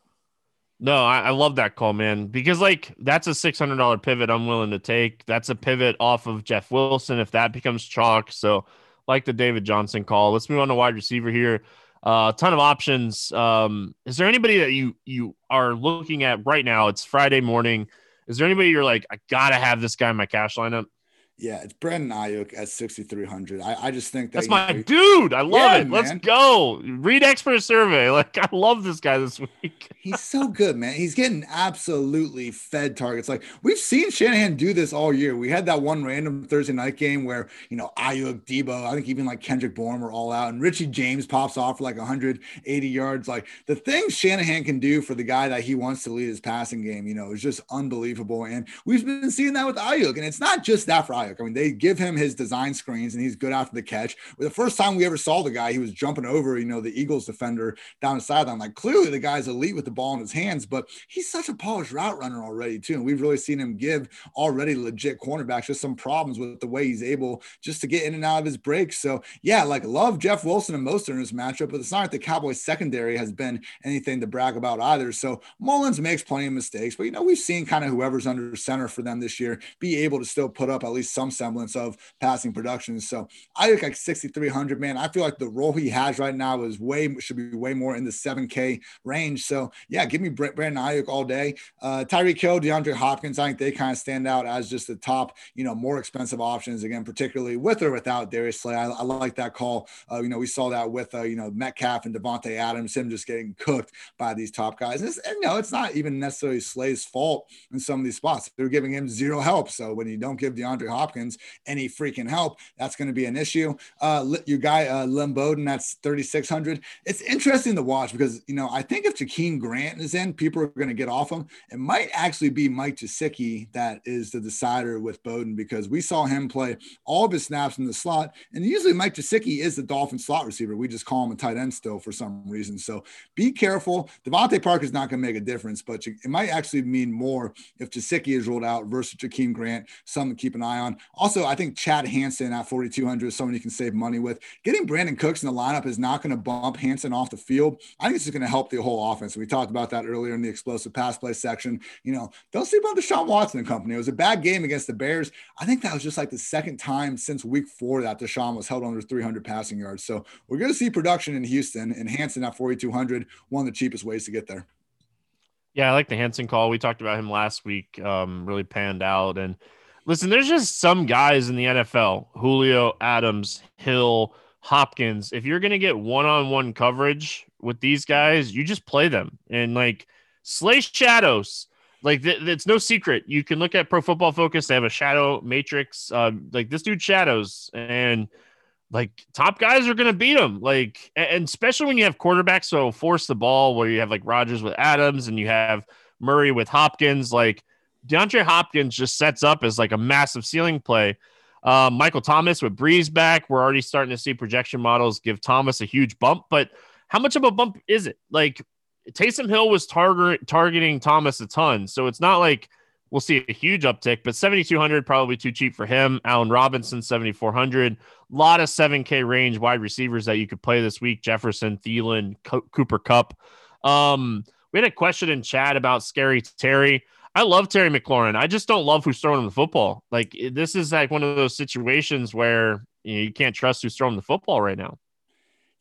No, I, I, love that call, man, because like that's a $600 pivot I'm willing to take. That's a pivot off of Jeff Wilson if that becomes chalk. So, like the David Johnson call. Let's move on to wide receiver here. A uh, ton of options. Um, is there anybody that you you are looking at right now? It's Friday morning Is there anybody you're like, I gotta have this guy in my cash lineup? Yeah, it's Brandon Aiyuk at 6,300. I, I just think that that's my dude. I love yeah, it. Let's go. Read expert survey. Like, I love this guy this week. He's so good, man. He's getting absolutely fed targets. Like, we've seen Shanahan do this all year. We had that one random Thursday night game where, you know, Aiyuk, Debo, I think even like Kendrick Bourne were all out, and Richie James pops off for like 180 yards. Like, the things Shanahan can do for the guy that he wants to lead his passing game, you know, is just unbelievable. And we've been seeing that with Aiyuk, And it's not just that for I mean, they give him his design screens and he's good after the catch. The first time we ever saw the guy, he was jumping over, you know, the Eagles defender down the sideline. Like clearly the guy's elite with the ball in his hands, but he's such a polished route runner already, too. And we've really seen him give already legit cornerbacks just some problems with the way he's able just to get in and out of his breaks. So yeah, like love Jeff Wilson and Mostert in this matchup, but it's not like the Cowboys secondary has been anything to brag about either. So Mullens makes plenty of mistakes, but you know, we've seen kind of whoever's under center for them this year be able to still put up at least some semblance of passing production. So I look like 6,300, man. I feel like the role he has right now is way, should be way more in the 7K range. So yeah, give me Brandon Aiyuk all day. Uh, Tyreek Hill, DeAndre Hopkins, I think they kind of stand out as just the top, you know, more expensive options again, particularly with or without Darius Slay. I, I like that call. Uh, you know, we saw that with, uh, you know, Metcalf and Davante Adams, him just getting cooked by these top guys. And, and know, it's not even necessarily Slay's fault in some of these spots. They're giving him zero help. So when you don't give DeAndre Hopkins any freaking help, that's going to be an issue. Uh, your guy, uh, Lynn Bowden, that's 3,600. It's interesting to watch because, you know, I think if Jakeem Grant is in, people are going to get off him. It might actually be Mike Gesicki that is the decider with Bowden because we saw him play all of his snaps in the slot. And usually Mike Gesicki is the Dolphin slot receiver. We just call him a tight end still for some reason. So be careful. DeVante Parker is not going to make a difference, but it might actually mean more if Gesicki is ruled out versus Jakeem Grant, something to keep an eye on. Also, I think Chad Hansen at 4,200 is someone you can save money with. Getting Brandin Cooks in the lineup is not going to bump Hansen off the field. I think it's just going to help the whole offense. We talked about that earlier in the explosive pass play section. You know, don't sleep on Deshaun Watson and company. It was a bad game against the Bears. I think that was just like the second time since week four that Deshaun was held under 300 passing yards. So we're going to see production in Houston and Hansen at 4,200, one of the cheapest ways to get there. Yeah, I like the Hansen call. We talked about him last week. Um, really panned out, and Listen, there's just some guys in the NFL, Julio, Adams, Hill, Hopkins. If you're going to get one on one coverage with these guys, you just play them and like slay shadows. Like th- it's no secret. You can look at Pro Football Focus. They have a shadow matrix. Uh, like this dude shadows, and like top guys are going to beat him. Like, and especially when you have quarterbacks so force the ball, where you have like Rodgers with Adams and you have Murray with Hopkins. Like DeAndre Hopkins just sets up as like a massive ceiling play. Uh, Michael Thomas with Brees back, we're already starting to see projection models give Thomas a huge bump, but how much of a bump is it? Like Taysom Hill was target targeting Thomas a ton, so it's not like we'll see a huge uptick, but 7,200 probably too cheap for him. Allen Robinson 7,400. A lot of 7K range wide receivers that you could play this week: Jefferson, Thielen, Co- Cooper Kupp. Um, we had a question in chat about Scary Terry. I love Terry McLaurin. I just don't love who's throwing him the football. Like this is like one of those situations where you, know, you can't trust who's throwing the football right now.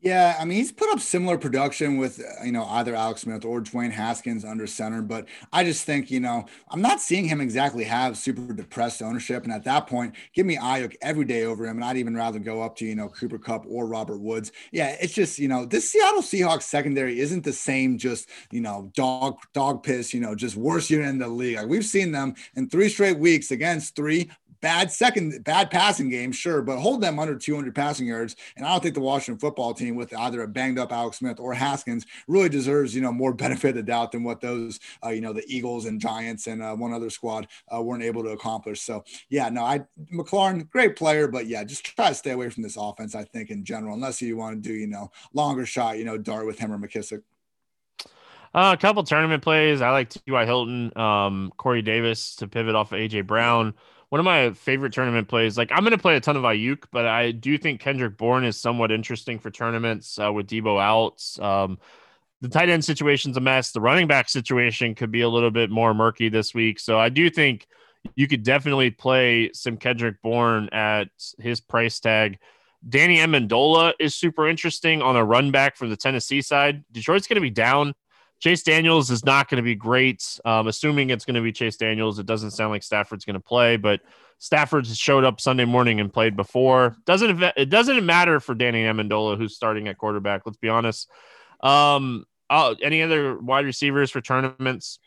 Yeah, I mean, he's put up similar production with, uh, you know, either Alex Smith or Dwayne Haskins under center. But I just think, you know, I'm not seeing him exactly have super depressed ownership. And at that point, give me Aiyuk every day over him. And I'd even rather go up to, you know, Cooper Kupp or Robert Woods. Yeah, it's just, you know, this Seattle Seahawks secondary isn't the same, just, you know, dog, dog piss, you know, just worst unit in the league. Like we've seen them in three straight weeks against three bad second, bad passing game, sure, but hold them under 200 passing yards. And I don't think the Washington football team, with either a banged up Alex Smith or Haskins, really deserves you know more benefit of the doubt than what those uh, you know the Eagles and Giants and uh, one other squad uh, weren't able to accomplish. So yeah, no, I McLaurin, great player, but yeah, just try to stay away from this offense. I think in general, unless you want to do you know longer shot, you know, dart with him or McKissic. Uh, a couple tournament plays. I like T.Y. Hilton, um, Corey Davis to pivot off of A.J. Brown one of my favorite tournament plays. Like I'm going to play a ton of Aiyuk, but I do think Kendrick Bourne is somewhat interesting for tournaments uh, with Debo out. Um, the tight end situation's a mess. The running back situation could be a little bit more murky this week. So I do think you could definitely play some Kendrick Bourne at his price tag. Danny Amendola is super interesting on a run back for the Tennessee side. Detroit's going to be down. Chase Daniels is not going to be great. Um, assuming it's going to be Chase Daniels, it doesn't sound like Stafford's going to play, but Stafford showed up Sunday morning and played before. Doesn't it doesn't matter for Danny Amendola who's starting at quarterback? Let's be honest. Um, uh, any other wide receivers for tournaments?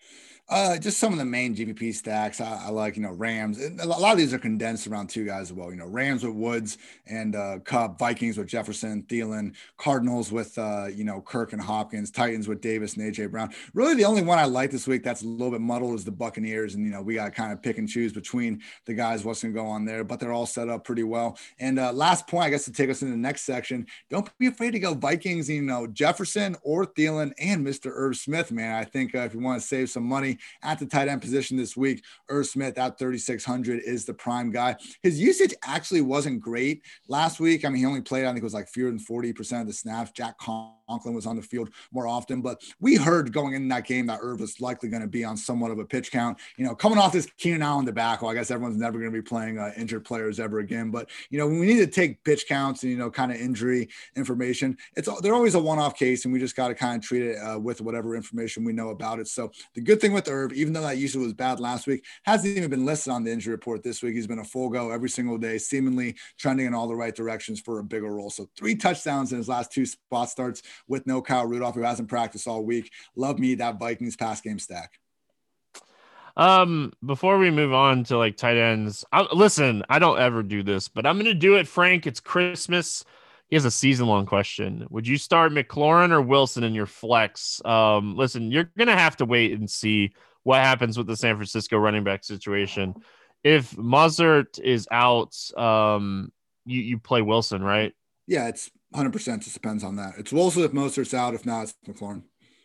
Uh, just some of the main GPP stacks. I, I, like, you know, Rams. A lot of these are condensed around two guys as well. You know, Rams with Woods and uh, Kupp, Vikings with Jefferson, Thielen, Cardinals with, uh, you know, Kirk and Hopkins, Titans with Davis and AJ Brown. Really, the only one I like this week that's a little bit muddled is the Buccaneers. And, you know, we got to kind of pick and choose between the guys what's going to go on there, but they're all set up pretty well. And uh, last point, I guess, to take us into the next section, don't be afraid to go Vikings, you know, Jefferson or Thielen and Mr. Irv Smith, man. I think uh, if you want to save some money, at the tight end position this week. Irv Smith at 3,600 is the prime guy. His usage actually wasn't great last week. I mean, he only played, I think it was like fewer than 40% of the snaps. Jack Conklin was on the field more often, but we heard going in that game that Irv was likely going to be on somewhat of a pitch count. You know, coming off this Keenan Allen debacle, I guess everyone's never going to be playing uh, injured players ever again. But, you know, when we need to take pitch counts and, you know, kind of injury information, it's they're always a one off case, and we just got to kind of treat it uh, with whatever information we know about it. So the good thing with Irv, even though that usage was bad last week, hasn't even been listed on the injury report this week. He's been a full go every single day, seemingly trending in all the right directions for a bigger role. So three touchdowns in his last two spot starts with no Kyle Rudolph, who hasn't practiced all week. Love me that Vikings pass game stack. Um, before we move on to like tight ends, I, listen, I don't ever do this, but I'm gonna do it, Frank. It's Christmas. He has a season long question. Would you start McLaurin or Wilson in your flex? Um, listen, you're gonna have to wait and see what happens with the San Francisco running back situation. If Mostert is out, um, you you play Wilson, right? Yeah, it's 100. percent Just depends on that. It's Wilson if Mostert's out. If not, it's McLaurin.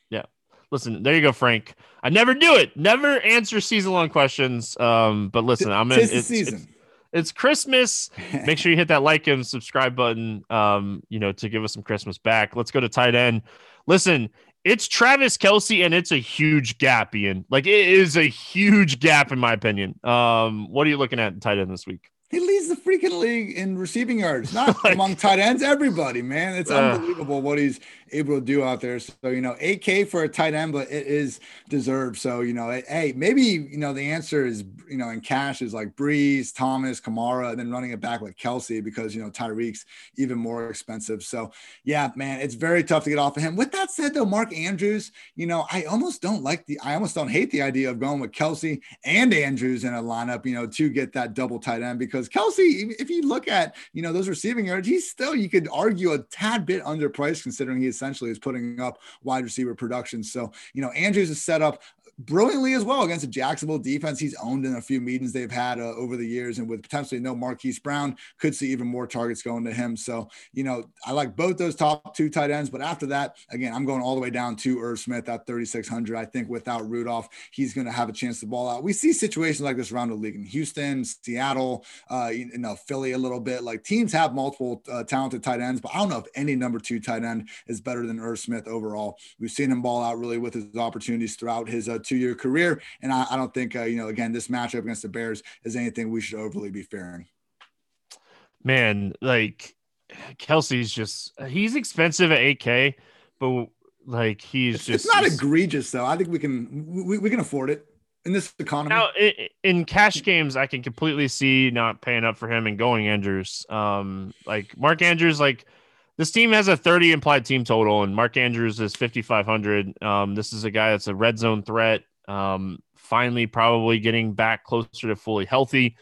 Yeah. Listen, there you go, Frank. I never do it. Never answer season long questions. Um, but listen, I'm in. It's, season. It's, it's Christmas. Make sure you hit that like and subscribe button. Um, you know, to give us some Christmas back. Let's go to tight end. Listen, it's Travis Kelce, and it's a huge gap, Ian. Like it is a huge gap in my opinion. Um, what are you looking at in tight end this week? He leads the freaking league in receiving yards, not like, among tight ends, everybody, man. It's uh, unbelievable what he's able to do out there. So, you know, 8K for a tight end, but it is deserved. So, you know, hey, maybe, you know, the answer is, you know, in cash is like Brees, Thomas, Kamara, and then running it back with Kelce because, you know, Tyreek's even more expensive. So, yeah, man, it's very tough to get off of him. With that said, though, Mark Andrews, you know, I almost don't like the, I almost don't hate the idea of going with Kelce and Andrews in a lineup, you know, to get that double tight end because Kelce, if you look at, you know, those receiving yards, he's still, you could argue a tad bit underpriced considering he essentially is putting up wide receiver production. So, you know, Andrews is set up brilliantly as well against the Jacksonville defense he's owned in a few meetings they've had uh, over the years. And with potentially no Marquise Brown, could see even more targets going to him. So, you know, I like both those top two tight ends. But after that, again, I'm going all the way down to Irv Smith at 3,600. I think without Rudolph, he's going to have a chance to ball out. We see situations like this around the league in Houston, Seattle, uh, you know, Philly a little bit. Like teams have multiple uh, talented tight ends, but I don't know if any number two tight end is better than Irv Smith overall. We've seen him ball out really with his opportunities throughout his uh, two year career. And I, I don't think, uh, you know, again, this matchup against the Bears is anything we should overly be fearing. Man, like Kelce's just, he's expensive at 8K, but like he's it's, just, it's not egregious though. I think we can, we, we can afford it in this economy. Now, in cash games, I can completely see not paying up for him and going Andrews. Um, like Mark Andrews, like this team has a 30 implied team total, and Mark Andrews is 5,500. Um, this is a guy that's a red zone threat. Um, finally, probably getting back closer to fully healthy.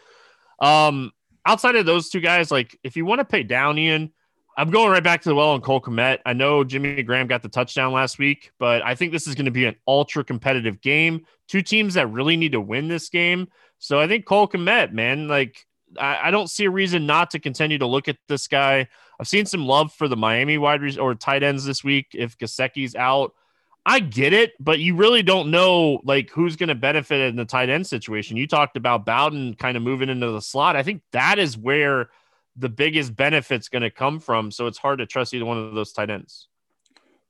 Um, outside of those two guys, like if you want to pay down, Ian, I'm going right back to the well on Cole Kmet. I know Jimmy Graham got the touchdown last week, but I think this is going to be an ultra competitive game. Two teams that really need to win this game. So I think Cole Kmet, man, like I, I don't see a reason not to continue to look at this guy. I've seen some love for the Miami wide res- or tight ends this week. If Gesicki's out, I get it, but you really don't know like who's going to benefit in the tight end situation. You talked about Bowden kind of moving into the slot. I think that is where the biggest benefit's going to come from. So it's hard to trust either one of those tight ends.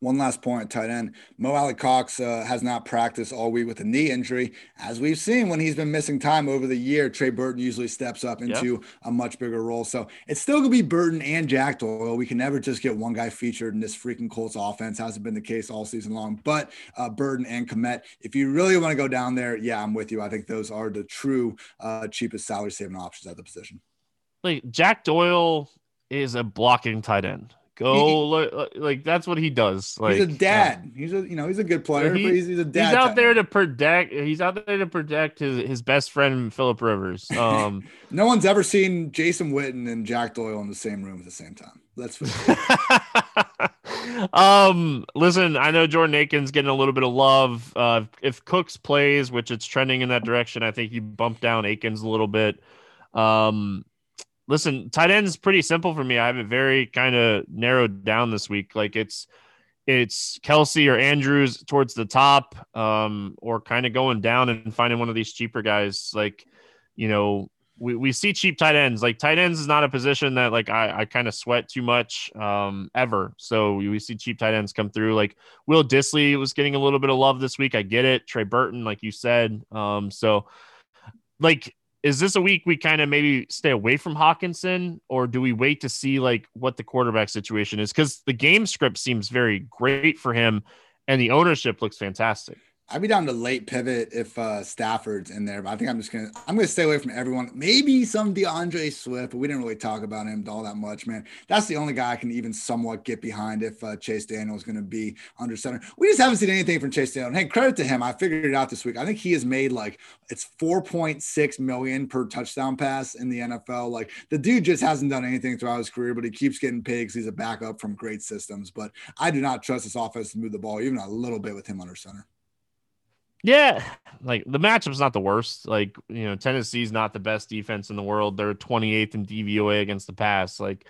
One last point, tight end. Mo Alie-Cox uh, has not practiced all week with a knee injury. As we've seen when he's been missing time over the year, Trey Burton usually steps up into yep. a much bigger role. So it's still going to be Burton and Jack Doyle. We can never just get one guy featured in this freaking Colts offense. Hasn't been the case all season long. But uh, Burton and Kmet, if you really want to go down there, yeah, I'm with you. I think those are the true uh, cheapest salary saving options at the position. Like Jack Doyle is a blocking tight end. Go like, like that's what he does. Like he's a dad. he's a you know he's a good player. He, he's, he's, a dad. He's out there to protect. He's out there to protect his, his best friend Philip Rivers. Um, no one's ever seen Jason Witten and Jack Doyle in the same room at the same time. Let's. um, listen, I know Jordan Akins getting a little bit of love. Uh, if Cooks plays, which it's trending in that direction, I think you bump down Aikens a little bit. Um, listen, tight end is pretty simple for me. I have it very kind of narrowed down this week. Like it's it's Kelce or Andrews towards the top, um, or kind of going down and finding one of these cheaper guys. Like, you know, we, we see cheap tight ends. Like tight ends is not a position that like I, I kind of sweat too much um ever. So we, we see cheap tight ends come through. Like Will Dissly was getting a little bit of love this week. I get it. Trey Burton, like you said. Um, so like is this a week we kind of maybe stay away from Hockenson or do we wait to see like what the quarterback situation is? Because the game script seems very great for him, and the ownership looks fantastic. I'd be down to late pivot if uh, Stafford's in there, but I think I'm just gonna I'm gonna stay away from everyone. Maybe some DeAndre Swift, but we didn't really talk about him all that much, man. That's the only guy I can even somewhat get behind if uh, Chase Daniel is gonna be under center. We just haven't seen anything from Chase Daniel. And hey, credit to him. I figured it out this week. I think he has made like it's 4.6 million per touchdown pass in the NFL. Like the dude just hasn't done anything throughout his career, but he keeps getting pigs. He's a backup from great systems. But I do not trust this offense to move the ball even a little bit with him under center. Yeah, like the matchup's not the worst. Like, you know, Tennessee's not the best defense in the world. They're 28th in DVOA against the pass. Like,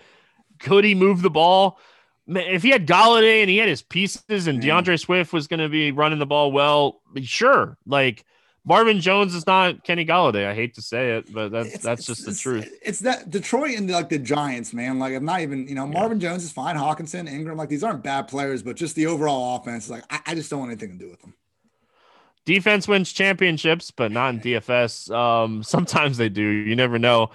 could he move the ball? If he had Golladay and he had his pieces and mm. DeAndre Swift was going to be running the ball well, sure. Like, Marvin Jones is not Kenny Golladay. I hate to say it, but that's it's, that's just the truth. It's that Detroit and like the Giants, man. Like I'm not even, you know, Marvin yeah. Jones is fine. Hockenson, Ingram, like these aren't bad players, but just the overall offense, like I, I just don't want anything to do with them. Defense wins championships, but not in DFS. Um, sometimes they do. You never know.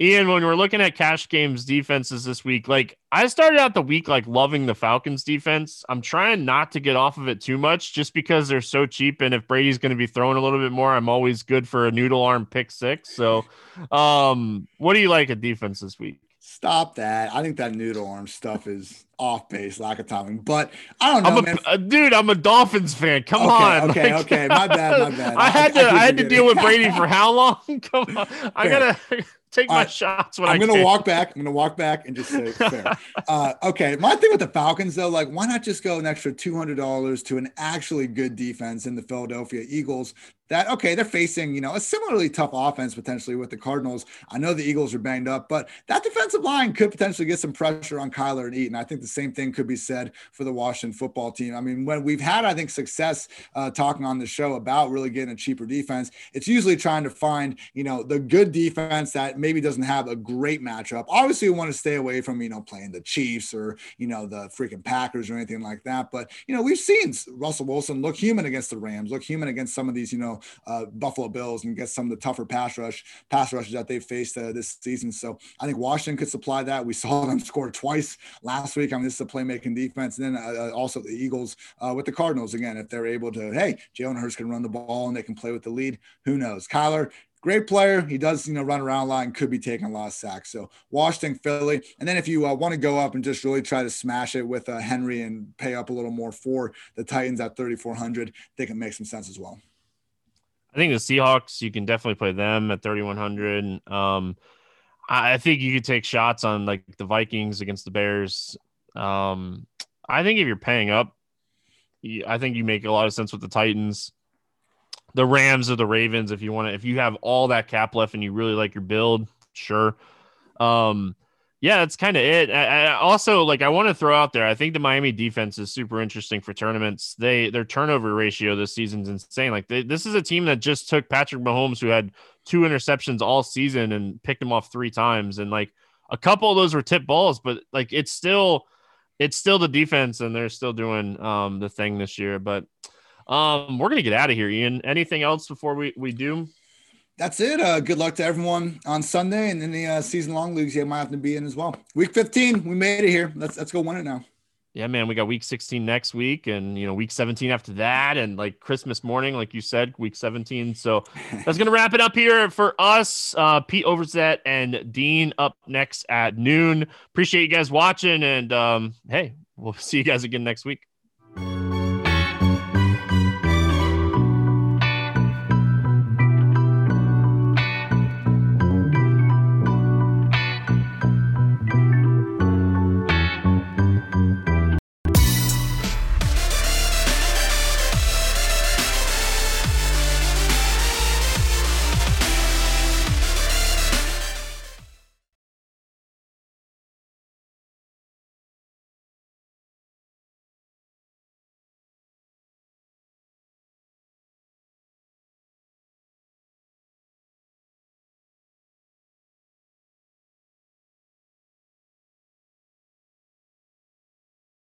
Ian, when we're looking at cash games defenses this week, like I started out the week like loving the Falcons defense. I'm trying not to get off of it too much just because they're so cheap. And if Brady's going to be throwing a little bit more, I'm always good for a noodle arm pick six. So, um, what do you like at defense this week? Stop that. I think that noodle arm stuff is off base, lack of timing. But I don't know, I'm a. Uh, dude, I'm a Dolphins fan. Come okay, on. Okay, like, okay. My bad, my bad. I had to I, I had to deal with Brady for how long? Come on. I gotta take my right. shots when I'm I gonna walk back. I'm gonna walk back and just say fair. uh, okay. My thing with the Falcons though, like why not just go an extra two hundred dollars to an actually good defense in the Philadelphia Eagles that okay, they're facing, you know, a similarly tough offense potentially with the Cardinals. I know the Eagles are banged up, but that defensive line could potentially get some pressure on Kyler and Eaton. I think the same thing could be said for the Washington football team. I mean, when we've had, I think, success uh, talking on the show about really getting a cheaper defense, it's usually trying to find, you know, the good defense that maybe doesn't have a great matchup. Obviously, you want to stay away from, you know, playing the Chiefs or, you know, the freaking Packers or anything like that. But, you know, we've seen Russell Wilson look human against the Rams, look human against some of these, you know, uh, Buffalo Bills and get some of the tougher pass rush pass rushes that they've faced uh, this season. So I think Washington could supply that. We saw them score twice last week. I mean, this is a playmaking defense. And then uh, uh, also the Eagles uh, with the Cardinals again. If they're able to, hey, Jalen Hurts can run the ball and they can play with the lead. Who knows? Kyler, great player. He does, you know, run around a lot and could be taking a lot of sacks. So Washington, Philly, and then if you uh, want to go up and just really try to smash it with uh, Henry and pay up a little more for the Titans at 3,400, they can make some sense as well. I think the Seahawks, you can definitely play them at 3,100. Um, I think you could take shots on like the Vikings against the Bears. Um, I think if you're paying up, I think you make a lot of sense with the Titans, the Rams or the Ravens. If you want to, if you have all that cap left and you really like your build, sure. Um, yeah, that's kind of it. I, I also like I want to throw out there. I think the Miami defense is super interesting for tournaments. They their turnover ratio this season's insane. Like they, this is a team that just took Patrick Mahomes, who had two interceptions all season, and picked him off three times. And like a couple of those were tip balls, but like it's still it's still the defense, and they're still doing um, the thing this year. But um, we're gonna get out of here, Ian. Anything else before we we do? That's it. Uh, good luck to everyone on Sunday and in the uh, season long leagues you might have to be in as well. Week 15, we made it here. Let's let's go win it now yeah, man, we got week 16 next week and, you know, week 17 after that. And like Christmas morning, like you said, week 17. So that's going to wrap it up here for us. Uh, Pete Overzet and Dean up next at noon. Appreciate you guys watching. And um, hey, we'll see you guys again next week.